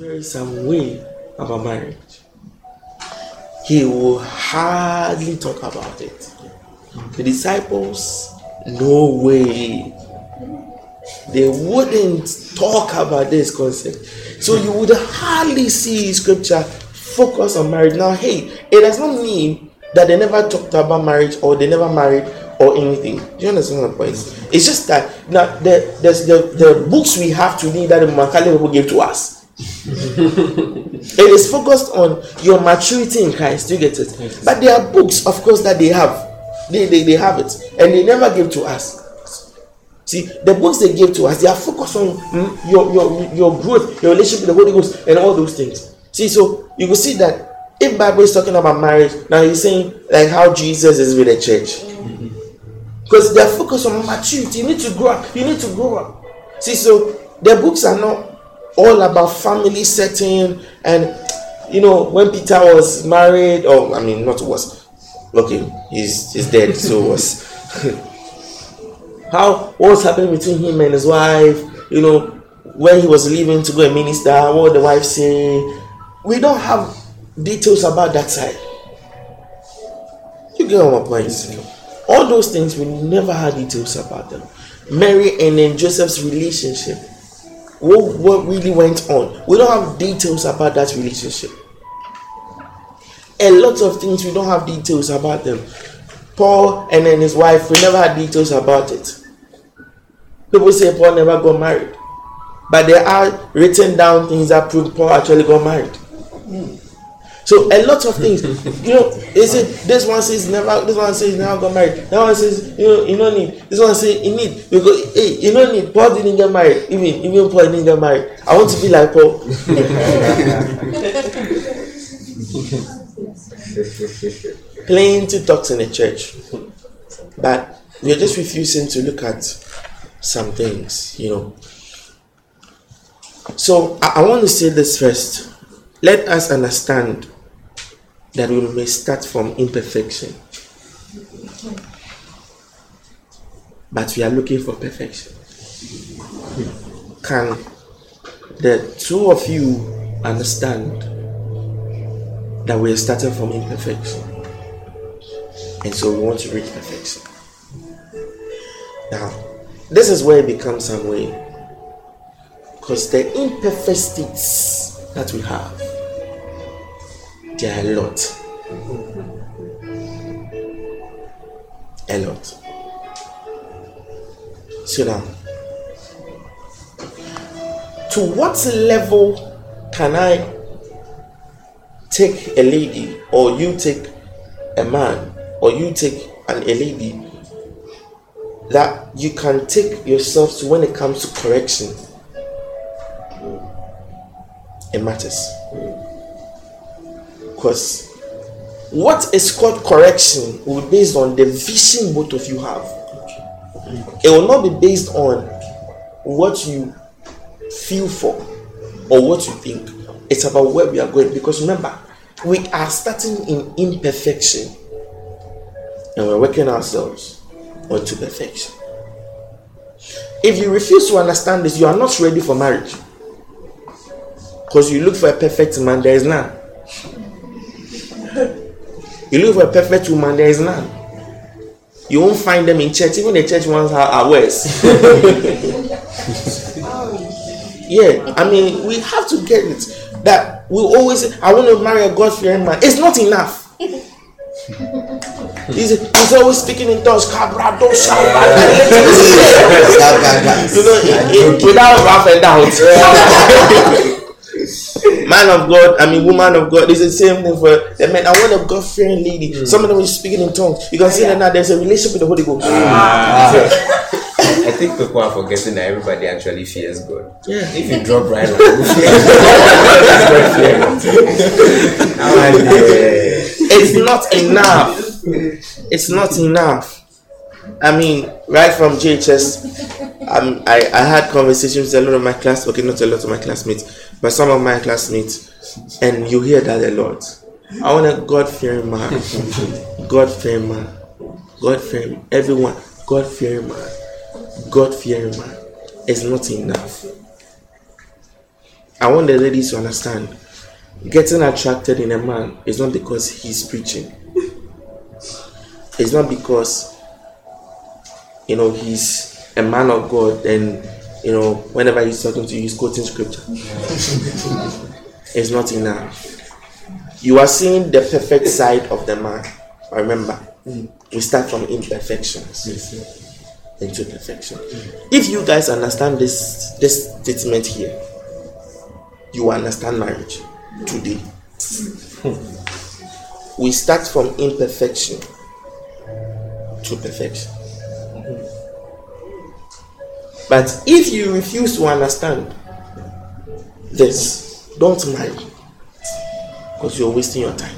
carry some way about marriage, he will hardly talk about it. The disciples, no way. They wouldn't talk about this concept. So you would hardly see scripture focus on marriage. Now, hey, it does not mean that they never talked about marriage or they never married or anything. Do you understand the point? It's just that now the, there's the, the books we have today that the Macaulay people gave to us. It is focused on your maturity in Christ. You get it? But there are books, of course, that they have. They, they, they have it. And they never give to us. See, the books they give to us, they are focused on mm, your, your, your growth, your relationship with the Holy Ghost, and all those things. See, so you can see that if Bible is talking about marriage, now he's saying like how Jesus is with the church. Because they're focused on maturity. You need to grow up. You need to grow up. See, so the books are not all about family setting and you know when Peter was married, or I mean not was okay, he's he's dead, so was how what was happening between him and his wife, you know, when he was leaving to go and minister, what the wife say. We don't have details about that side. You get my point. All those things we never had details about them. Mary and then Joseph's relationship. What, what really went on? We don't have details about that relationship. A lot of things we don't have details about them. Paul and then his wife, we never had details about it. People say Paul never got married, but there are written down things that prove Paul actually got married. Hmm. So a lot of things, you know, is it this one says never, this one says never got married, that one says you know you don't need, this one says you need because hey you don't need. Paul didn't get married, even even Paul didn't get married. I want to be like Paul. Plenty talks in the church, but we are just refusing to look at some things, you know. So I, I want to say this first. Let us understand that we may start from imperfection. But we are looking for perfection. Can the two of you understand that we are starting from imperfection? And so we want to reach perfection. Now, this is where it becomes some way. Because the imperfect states that we have, there are a lot. A lot. So now, to what level can I take a lady, or you take a man, or you take an, a lady that you can take yourself to when it comes to correction? It matters. Because what is called correction will be based on the vision both of you have. It will not be based on what you feel for or what you think. It's about where we are going. Because remember, we are starting in imperfection and we're working ourselves onto perfection. If you refuse to understand this, you are not ready for marriage. Because you look for a perfect man, there is none. You look for a perfect woman, there is none. You won't find them in church. Even the church ones are, are worse. yeah, I mean, we have to get it that we always I want to marry a God fearing man. It's not enough. He's, he's always speaking in tongues. You know, without rough and doubt. Man of God, I mean woman of God, it's the same thing for the men. I want a God fearing lady. Mm. Some of them is speaking in tongues. You can see that now there's a relationship with the Holy Ghost. Ah. I think people are forgetting that everybody actually fears God. Yeah. If you drop right now, it's not enough. It's not enough. I mean, right from JHS, um, I, I had conversations with a lot of my class, okay, not a lot of my classmates, but some of my classmates, and you hear that a lot. I want a God fearing man, God fearing man, God fearing everyone, God fearing man, God fearing man. is not enough. I want the ladies to understand getting attracted in a man is not because he's preaching, it's not because you know he's a man of God and you know whenever he's talking to you, he's quoting scripture. it's not enough. You are seeing the perfect side of the man. Remember, mm. we start from imperfections into perfection. If you guys understand this this statement here, you understand marriage today. Hmm. We start from imperfection to perfection. But if you refuse to understand this, don't marry because you're wasting your time.